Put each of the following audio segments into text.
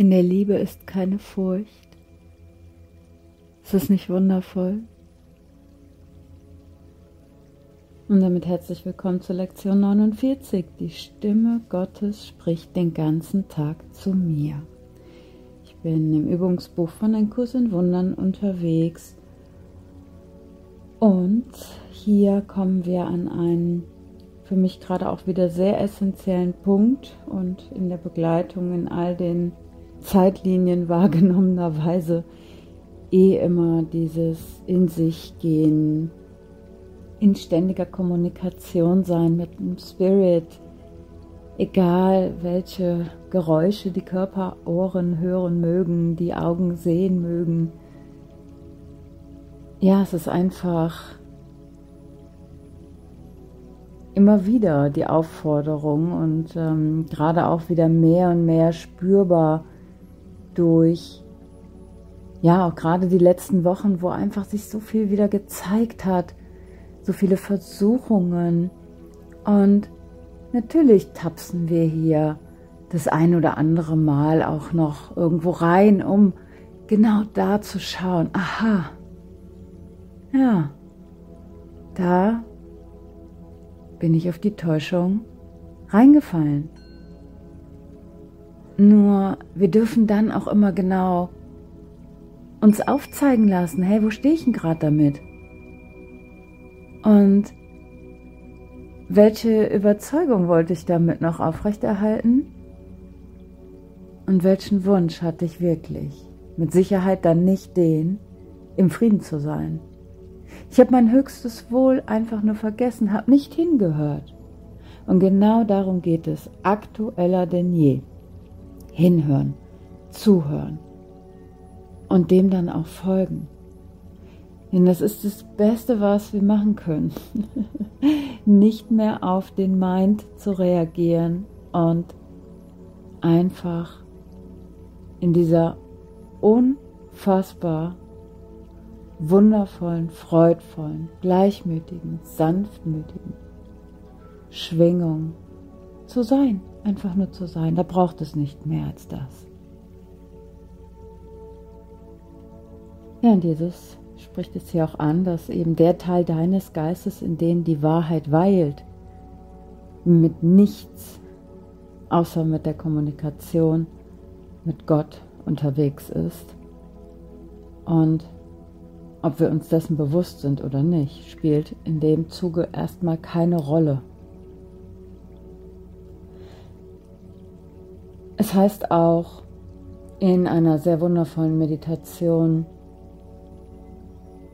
In der Liebe ist keine Furcht. Ist das nicht wundervoll? Und damit herzlich willkommen zur Lektion 49. Die Stimme Gottes spricht den ganzen Tag zu mir. Ich bin im Übungsbuch von Ein Kurs in Wundern unterwegs. Und hier kommen wir an einen für mich gerade auch wieder sehr essentiellen Punkt und in der Begleitung in all den Zeitlinien wahrgenommenerweise eh immer dieses in sich gehen, in ständiger Kommunikation sein mit dem Spirit, egal welche Geräusche die Körperohren hören mögen, die Augen sehen mögen. Ja, es ist einfach immer wieder die Aufforderung und ähm, gerade auch wieder mehr und mehr spürbar durch, ja, auch gerade die letzten Wochen, wo einfach sich so viel wieder gezeigt hat, so viele Versuchungen und natürlich tapsen wir hier das ein oder andere Mal auch noch irgendwo rein, um genau da zu schauen. Aha, ja, da bin ich auf die Täuschung reingefallen. Nur wir dürfen dann auch immer genau uns aufzeigen lassen, hey, wo stehe ich denn gerade damit? Und welche Überzeugung wollte ich damit noch aufrechterhalten? Und welchen Wunsch hatte ich wirklich? Mit Sicherheit dann nicht den, im Frieden zu sein. Ich habe mein höchstes Wohl einfach nur vergessen, habe nicht hingehört. Und genau darum geht es, aktueller denn je. Hinhören, zuhören und dem dann auch folgen. Denn das ist das Beste, was wir machen können. nicht mehr auf den Mind zu reagieren und einfach in dieser unfassbar wundervollen, freudvollen, gleichmütigen, sanftmütigen Schwingung zu sein, einfach nur zu sein. Da braucht es nicht mehr als das. Ja, und Jesus spricht es hier auch an, dass eben der Teil deines Geistes, in dem die Wahrheit weilt, mit nichts außer mit der Kommunikation mit Gott unterwegs ist. Und ob wir uns dessen bewusst sind oder nicht, spielt in dem Zuge erstmal keine Rolle. Es heißt auch in einer sehr wundervollen Meditation,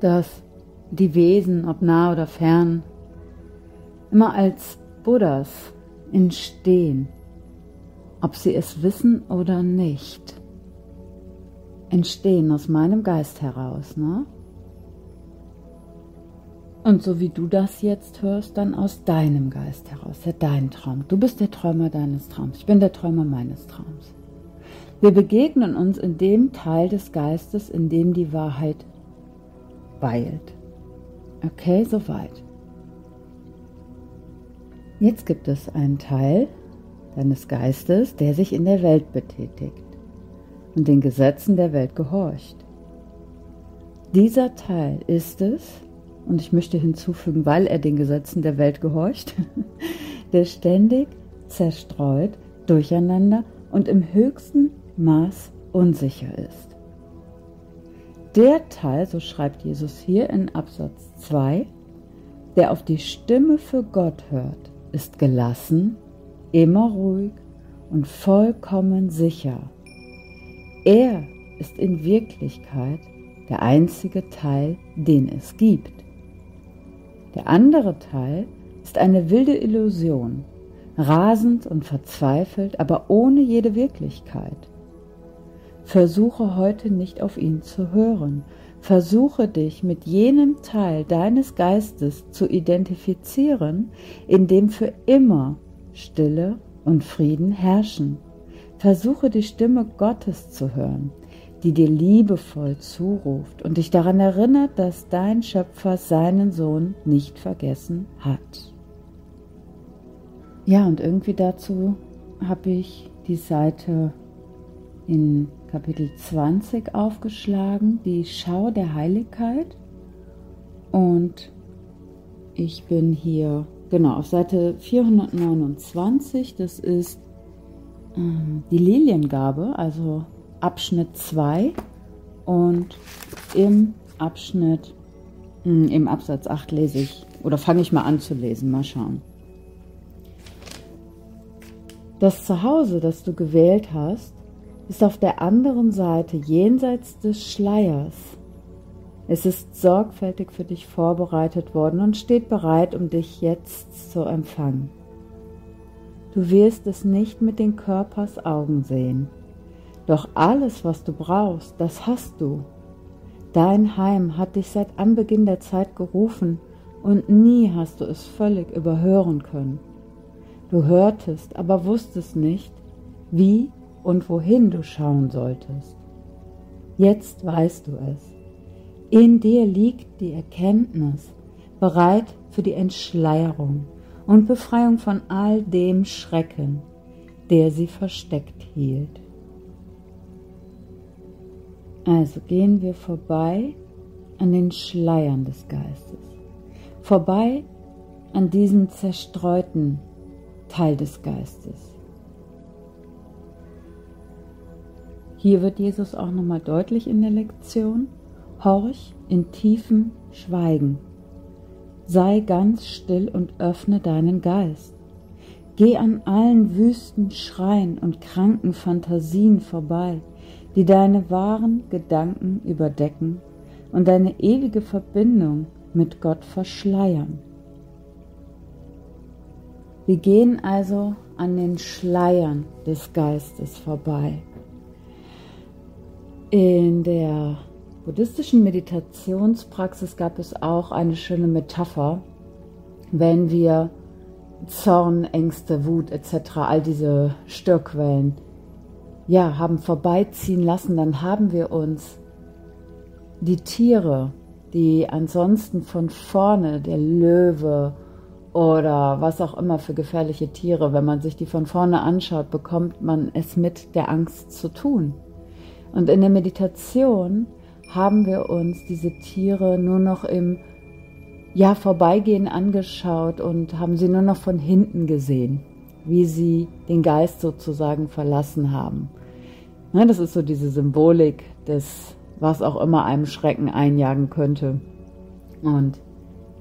dass die Wesen, ob nah oder fern, immer als Buddhas entstehen, ob sie es wissen oder nicht, entstehen aus meinem Geist heraus. Ne? Und so wie du das jetzt hörst, dann aus deinem Geist heraus, ja dein Traum. Du bist der Träumer deines Traums. Ich bin der Träumer meines Traums. Wir begegnen uns in dem Teil des Geistes, in dem die Wahrheit weilt. Okay, soweit. Jetzt gibt es einen Teil deines Geistes, der sich in der Welt betätigt und den Gesetzen der Welt gehorcht. Dieser Teil ist es, und ich möchte hinzufügen, weil er den Gesetzen der Welt gehorcht, der ständig zerstreut, durcheinander und im höchsten Maß unsicher ist. Der Teil, so schreibt Jesus hier in Absatz 2, der auf die Stimme für Gott hört, ist gelassen, immer ruhig und vollkommen sicher. Er ist in Wirklichkeit der einzige Teil, den es gibt. Der andere Teil ist eine wilde Illusion, rasend und verzweifelt, aber ohne jede Wirklichkeit. Versuche heute nicht auf ihn zu hören. Versuche dich mit jenem Teil deines Geistes zu identifizieren, in dem für immer Stille und Frieden herrschen. Versuche die Stimme Gottes zu hören, die dir liebevoll zuruft und dich daran erinnert, dass dein Schöpfer seinen Sohn nicht vergessen hat. Ja, und irgendwie dazu habe ich die Seite in Kapitel 20 aufgeschlagen, die Schau der Heiligkeit. Und ich bin hier genau auf Seite 429. Das ist ähm, die Liliengabe, also Abschnitt 2. Und im Abschnitt, hm, im Absatz 8 lese ich, oder fange ich mal an zu lesen, mal schauen. Das Zuhause, das du gewählt hast, ist auf der anderen Seite jenseits des Schleiers. Es ist sorgfältig für dich vorbereitet worden und steht bereit, um dich jetzt zu empfangen. Du wirst es nicht mit den Körpers Augen sehen, doch alles, was du brauchst, das hast du. Dein Heim hat dich seit Anbeginn der Zeit gerufen und nie hast du es völlig überhören können. Du hörtest, aber wusstest nicht, wie und wohin du schauen solltest. Jetzt weißt du es. In dir liegt die Erkenntnis, bereit für die Entschleierung und Befreiung von all dem Schrecken, der sie versteckt hielt. Also gehen wir vorbei an den Schleiern des Geistes, vorbei an diesem zerstreuten Teil des Geistes. Hier wird Jesus auch nochmal deutlich in der Lektion. Horch in tiefem Schweigen. Sei ganz still und öffne deinen Geist. Geh an allen wüsten Schreien und kranken Fantasien vorbei, die deine wahren Gedanken überdecken und deine ewige Verbindung mit Gott verschleiern. Wir gehen also an den Schleiern des Geistes vorbei. In der buddhistischen Meditationspraxis gab es auch eine schöne Metapher, wenn wir Zorn, Ängste, Wut etc., all diese Störquellen, ja, haben vorbeiziehen lassen, dann haben wir uns die Tiere, die ansonsten von vorne, der Löwe oder was auch immer für gefährliche Tiere, wenn man sich die von vorne anschaut, bekommt man es mit der Angst zu tun. Und in der Meditation haben wir uns diese Tiere nur noch im ja, Vorbeigehen angeschaut und haben sie nur noch von hinten gesehen, wie sie den Geist sozusagen verlassen haben. Ja, das ist so diese Symbolik des, was auch immer einem Schrecken einjagen könnte. Und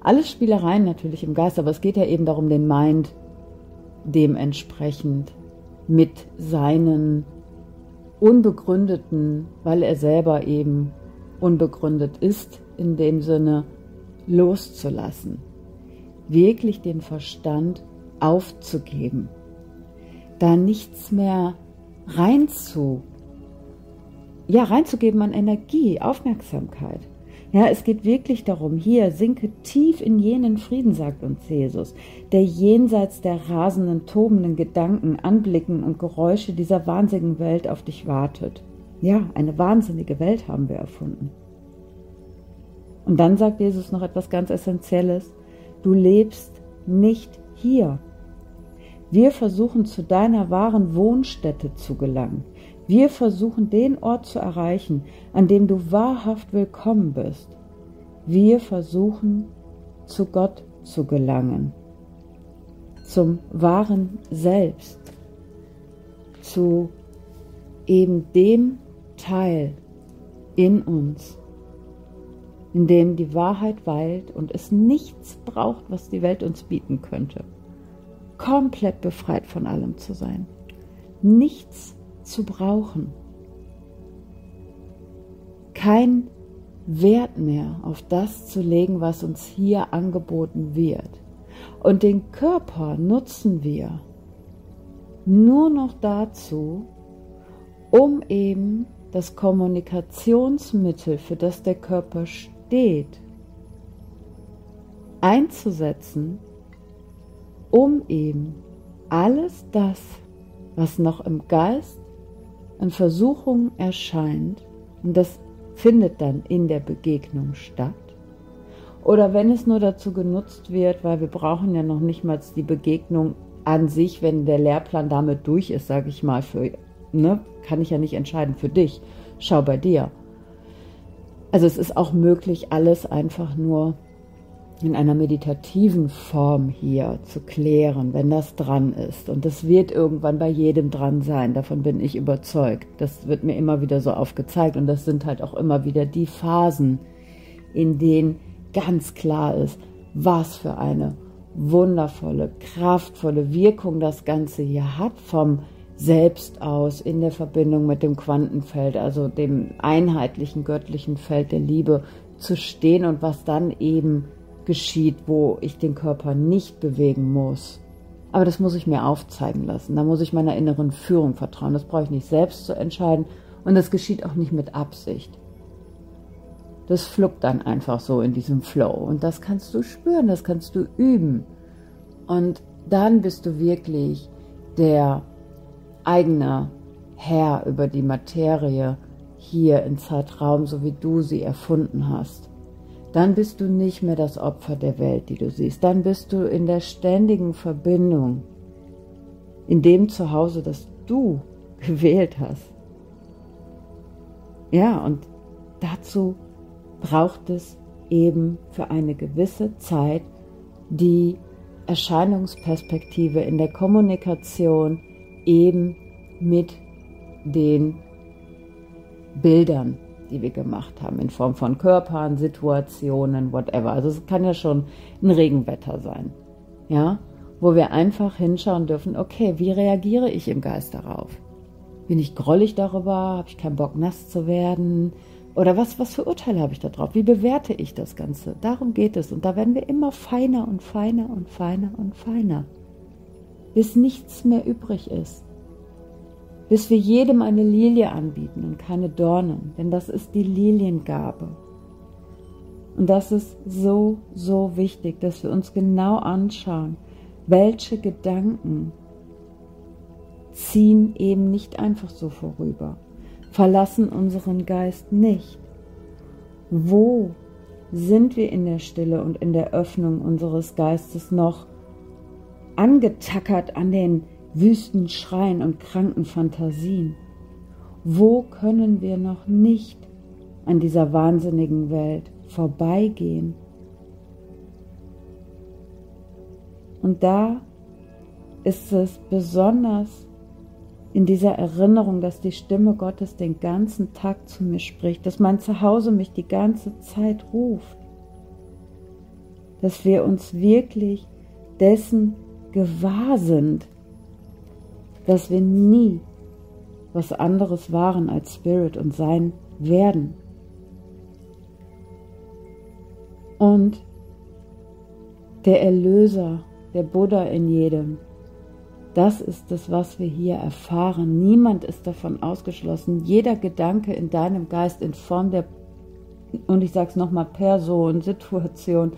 alles Spielereien natürlich im Geist, aber es geht ja eben darum, den Mind dementsprechend mit seinen unbegründeten, weil er selber eben unbegründet ist, in dem Sinne loszulassen. Wirklich den Verstand aufzugeben. Da nichts mehr reinzu, ja, reinzugeben an Energie, Aufmerksamkeit. Ja, es geht wirklich darum, hier sinke tief in jenen Frieden, sagt uns Jesus, der jenseits der rasenden, tobenden Gedanken, Anblicken und Geräusche dieser wahnsinnigen Welt auf dich wartet. Ja, eine wahnsinnige Welt haben wir erfunden. Und dann sagt Jesus noch etwas ganz Essentielles. Du lebst nicht hier. Wir versuchen zu deiner wahren Wohnstätte zu gelangen. Wir versuchen den Ort zu erreichen, an dem du wahrhaft willkommen bist. Wir versuchen zu Gott zu gelangen, zum wahren Selbst, zu eben dem Teil in uns, in dem die Wahrheit weilt und es nichts braucht, was die Welt uns bieten könnte. Komplett befreit von allem zu sein. Nichts zu brauchen. Kein Wert mehr auf das zu legen, was uns hier angeboten wird. Und den Körper nutzen wir nur noch dazu, um eben das Kommunikationsmittel, für das der Körper steht, einzusetzen, um eben alles das, was noch im Geist in Versuchung erscheint, und das findet dann in der Begegnung statt. Oder wenn es nur dazu genutzt wird, weil wir brauchen ja noch nicht mal die Begegnung an sich, wenn der Lehrplan damit durch ist, sage ich mal, für ne, kann ich ja nicht entscheiden für dich. Schau bei dir. Also es ist auch möglich, alles einfach nur in einer meditativen Form hier zu klären, wenn das dran ist. Und das wird irgendwann bei jedem dran sein, davon bin ich überzeugt. Das wird mir immer wieder so aufgezeigt und das sind halt auch immer wieder die Phasen, in denen ganz klar ist, was für eine wundervolle, kraftvolle Wirkung das Ganze hier hat vom Selbst aus in der Verbindung mit dem Quantenfeld, also dem einheitlichen göttlichen Feld der Liebe zu stehen und was dann eben geschieht, wo ich den Körper nicht bewegen muss. Aber das muss ich mir aufzeigen lassen. Da muss ich meiner inneren Führung vertrauen. Das brauche ich nicht selbst zu entscheiden und das geschieht auch nicht mit Absicht. Das fluppt dann einfach so in diesem Flow und das kannst du spüren, das kannst du üben. Und dann bist du wirklich der eigene Herr über die Materie hier im Zeitraum, so wie du sie erfunden hast dann bist du nicht mehr das Opfer der Welt, die du siehst. Dann bist du in der ständigen Verbindung, in dem Zuhause, das du gewählt hast. Ja, und dazu braucht es eben für eine gewisse Zeit die Erscheinungsperspektive in der Kommunikation eben mit den Bildern, die wir gemacht haben, in Form von Körpern, Situationen, whatever. Also es kann ja schon ein Regenwetter sein, ja, wo wir einfach hinschauen dürfen, okay, wie reagiere ich im Geist darauf? Bin ich grollig darüber? Habe ich keinen Bock, nass zu werden? Oder was, was für Urteile habe ich da drauf? Wie bewerte ich das Ganze? Darum geht es. Und da werden wir immer feiner und feiner und feiner und feiner, bis nichts mehr übrig ist bis wir jedem eine Lilie anbieten und keine Dornen, denn das ist die Liliengabe. Und das ist so, so wichtig, dass wir uns genau anschauen, welche Gedanken ziehen eben nicht einfach so vorüber, verlassen unseren Geist nicht. Wo sind wir in der Stille und in der Öffnung unseres Geistes noch angetackert an den wüsten Schreien und kranken Fantasien? Wo können wir noch nicht an dieser wahnsinnigen Welt vorbeigehen? Und da ist es besonders in dieser Erinnerung, dass die Stimme Gottes den ganzen Tag zu mir spricht, dass mein Zuhause mich die ganze Zeit ruft, dass wir uns wirklich dessen gewahr sind, dass wir nie was anderes waren als Spirit und sein werden. Und der Erlöser, der Buddha in jedem, das ist es, was wir hier erfahren. Niemand ist davon ausgeschlossen. Jeder Gedanke in deinem Geist in Form der, und ich sage es nochmal, Person, Situation,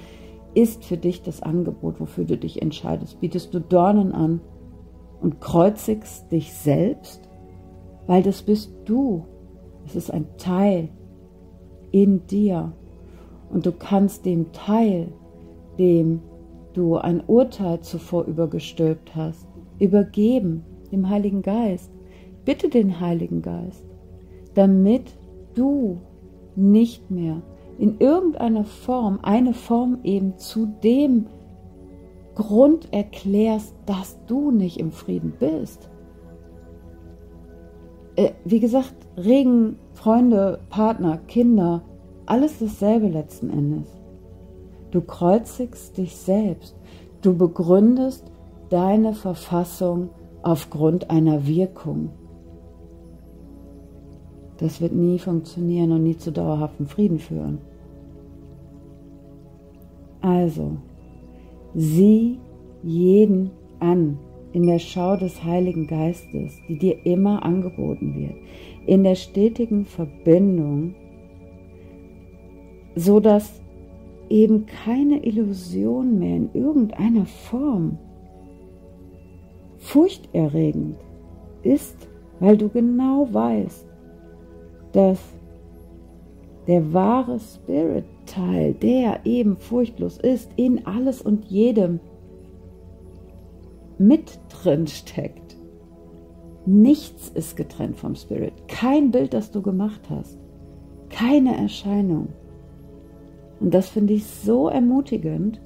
ist für dich das Angebot, wofür du dich entscheidest. Bietest du Dornen an, und kreuzigst dich selbst, weil das bist du. Es ist ein Teil in dir. Und du kannst dem Teil, dem du ein Urteil zuvor übergestülpt hast, übergeben, dem Heiligen Geist. Bitte den Heiligen Geist, damit du nicht mehr in irgendeiner Form, eine Form eben zu dem Grund erklärst, dass du nicht im Frieden bist. Äh, wie gesagt, Regen, Freunde, Partner, Kinder, alles dasselbe letzten Endes. Du kreuzigst dich selbst. Du begründest deine Verfassung aufgrund einer Wirkung. Das wird nie funktionieren und nie zu dauerhaftem Frieden führen. Also, Sieh jeden an in der Schau des Heiligen Geistes, die dir immer angeboten wird, in der stetigen Verbindung, so dass eben keine Illusion mehr in irgendeiner Form furchterregend ist, weil du genau weißt, dass der wahre Spirit-Teil, der eben furchtlos ist, in alles und jedem mit drin steckt. Nichts ist getrennt vom Spirit. Kein Bild, das du gemacht hast. Keine Erscheinung. Und das finde ich so ermutigend.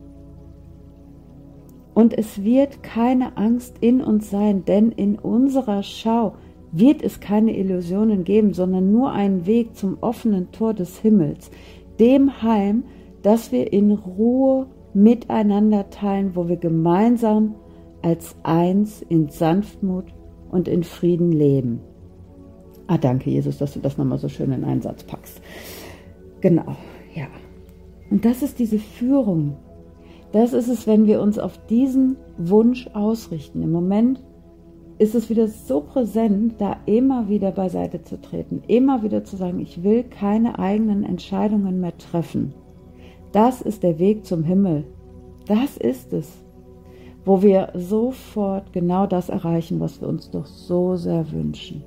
Und es wird keine Angst in uns sein, denn in unserer Schau wird es keine Illusionen geben, sondern nur einen Weg zum offenen Tor des Himmels, dem Heim, das wir in Ruhe miteinander teilen, wo wir gemeinsam als eins in Sanftmut und in Frieden leben. Ah, danke, Jesus, dass du das nochmal so schön in einen Satz packst. Genau, ja. Und das ist diese Führung. Das ist es, wenn wir uns auf diesen Wunsch ausrichten. Im Moment ist es wieder so präsent, da immer wieder beiseite zu treten, immer wieder zu sagen, ich will keine eigenen Entscheidungen mehr treffen. Das ist der Weg zum Himmel. Das ist es, wo wir sofort genau das erreichen, was wir uns doch so sehr wünschen.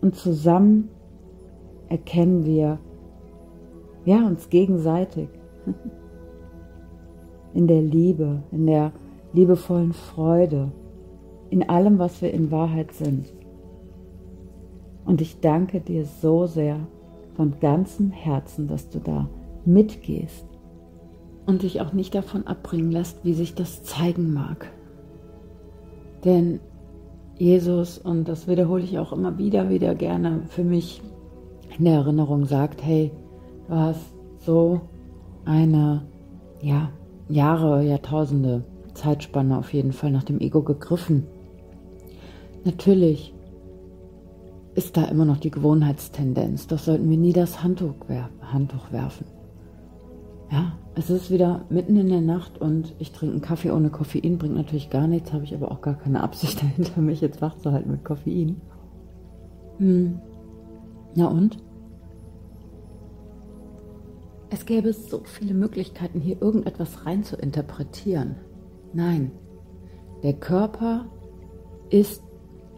Und zusammen erkennen wir, ja, uns gegenseitig in der Liebe, in der liebevollen Freude, in allem, was wir in Wahrheit sind. Und ich danke dir so sehr von ganzem Herzen, dass du da mitgehst und dich auch nicht davon abbringen lässt, wie sich das zeigen mag. Denn Jesus, und das wiederhole ich auch immer wieder, wieder gerne für mich in der Erinnerung, sagt, hey, du hast so eine, ja, Jahre, Jahrtausende Zeitspanne auf jeden Fall nach dem Ego gegriffen. Natürlich ist da immer noch die Gewohnheitstendenz, doch sollten wir nie das Handtuch, Handtuch werfen. Ja, es ist wieder mitten in der Nacht und ich trinke einen Kaffee ohne Koffein, bringt natürlich gar nichts, habe ich aber auch gar keine Absicht dahinter, mich jetzt wach zu halten mit Koffein. Hm. Na und? Es gäbe so viele Möglichkeiten, hier irgendetwas rein zu interpretieren. Nein, der Körper ist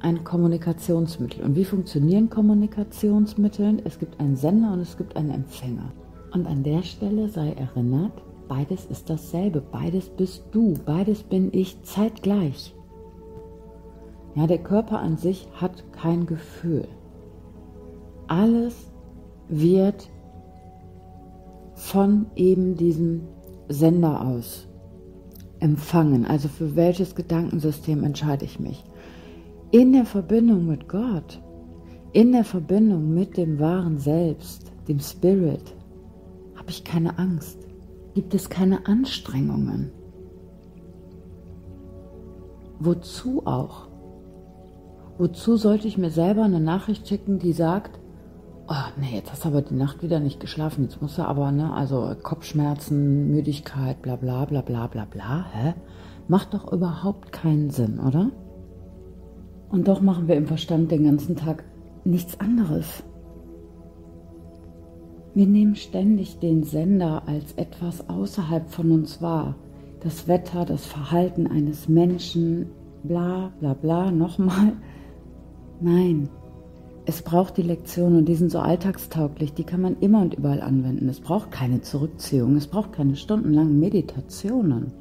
ein Kommunikationsmittel. Und wie funktionieren Kommunikationsmittel? Es gibt einen Sender und es gibt einen Empfänger. Und an der Stelle sei erinnert, beides ist dasselbe, beides bist du, beides bin ich zeitgleich. Ja, der Körper an sich hat kein Gefühl. Alles wird von eben diesem Sender aus empfangen. Also für welches Gedankensystem entscheide ich mich? In der Verbindung mit Gott, in der Verbindung mit dem wahren Selbst, dem Spirit, habe ich keine Angst, gibt es keine Anstrengungen. Wozu auch? Wozu sollte ich mir selber eine Nachricht schicken, die sagt, oh nee, jetzt hast du aber die Nacht wieder nicht geschlafen, jetzt musst du aber, ne, also Kopfschmerzen, Müdigkeit, bla bla bla bla bla bla, hä? Macht doch überhaupt keinen Sinn, oder? Und doch machen wir im Verstand den ganzen Tag nichts anderes. Wir nehmen ständig den Sender als etwas außerhalb von uns wahr. Das Wetter, das Verhalten eines Menschen, bla bla bla, nochmal. Nein, es braucht die Lektionen und die sind so alltagstauglich, die kann man immer und überall anwenden. Es braucht keine Zurückziehung, es braucht keine stundenlangen Meditationen.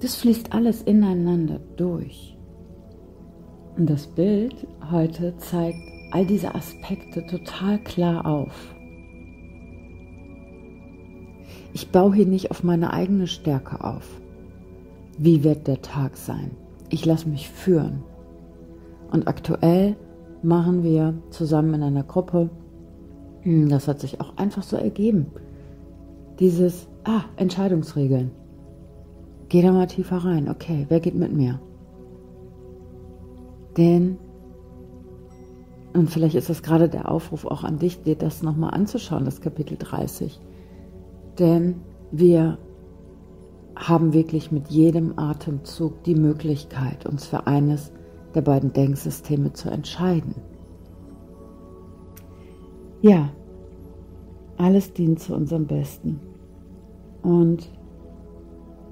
Das fließt alles ineinander durch. Und das Bild heute zeigt all diese Aspekte total klar auf. Ich baue hier nicht auf meine eigene Stärke auf. Wie wird der Tag sein? Ich lasse mich führen. Und aktuell machen wir zusammen in einer Gruppe. Hm, das hat sich auch einfach so ergeben. Dieses, ah, Entscheidungsregeln. Geh da mal tiefer rein. Okay, wer geht mit mir? Denn, und vielleicht ist das gerade der Aufruf auch an dich, dir das nochmal anzuschauen, das Kapitel 30. Denn wir haben wirklich mit jedem Atemzug die Möglichkeit, uns für eines der beiden Denksysteme zu entscheiden. Ja, alles dient zu unserem Besten. Und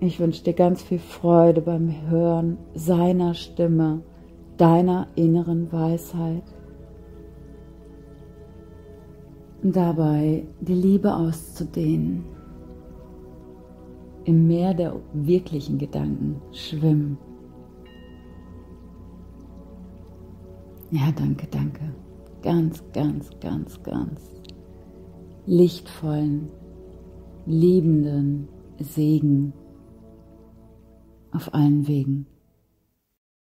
ich wünsche dir ganz viel Freude beim Hören seiner Stimme, deiner inneren Weisheit. Und dabei die Liebe auszudehnen. Im Meer der wirklichen Gedanken schwimmen Ja, danke, danke. Ganz, ganz, ganz, ganz lichtvollen, liebenden Segen auf allen Wegen.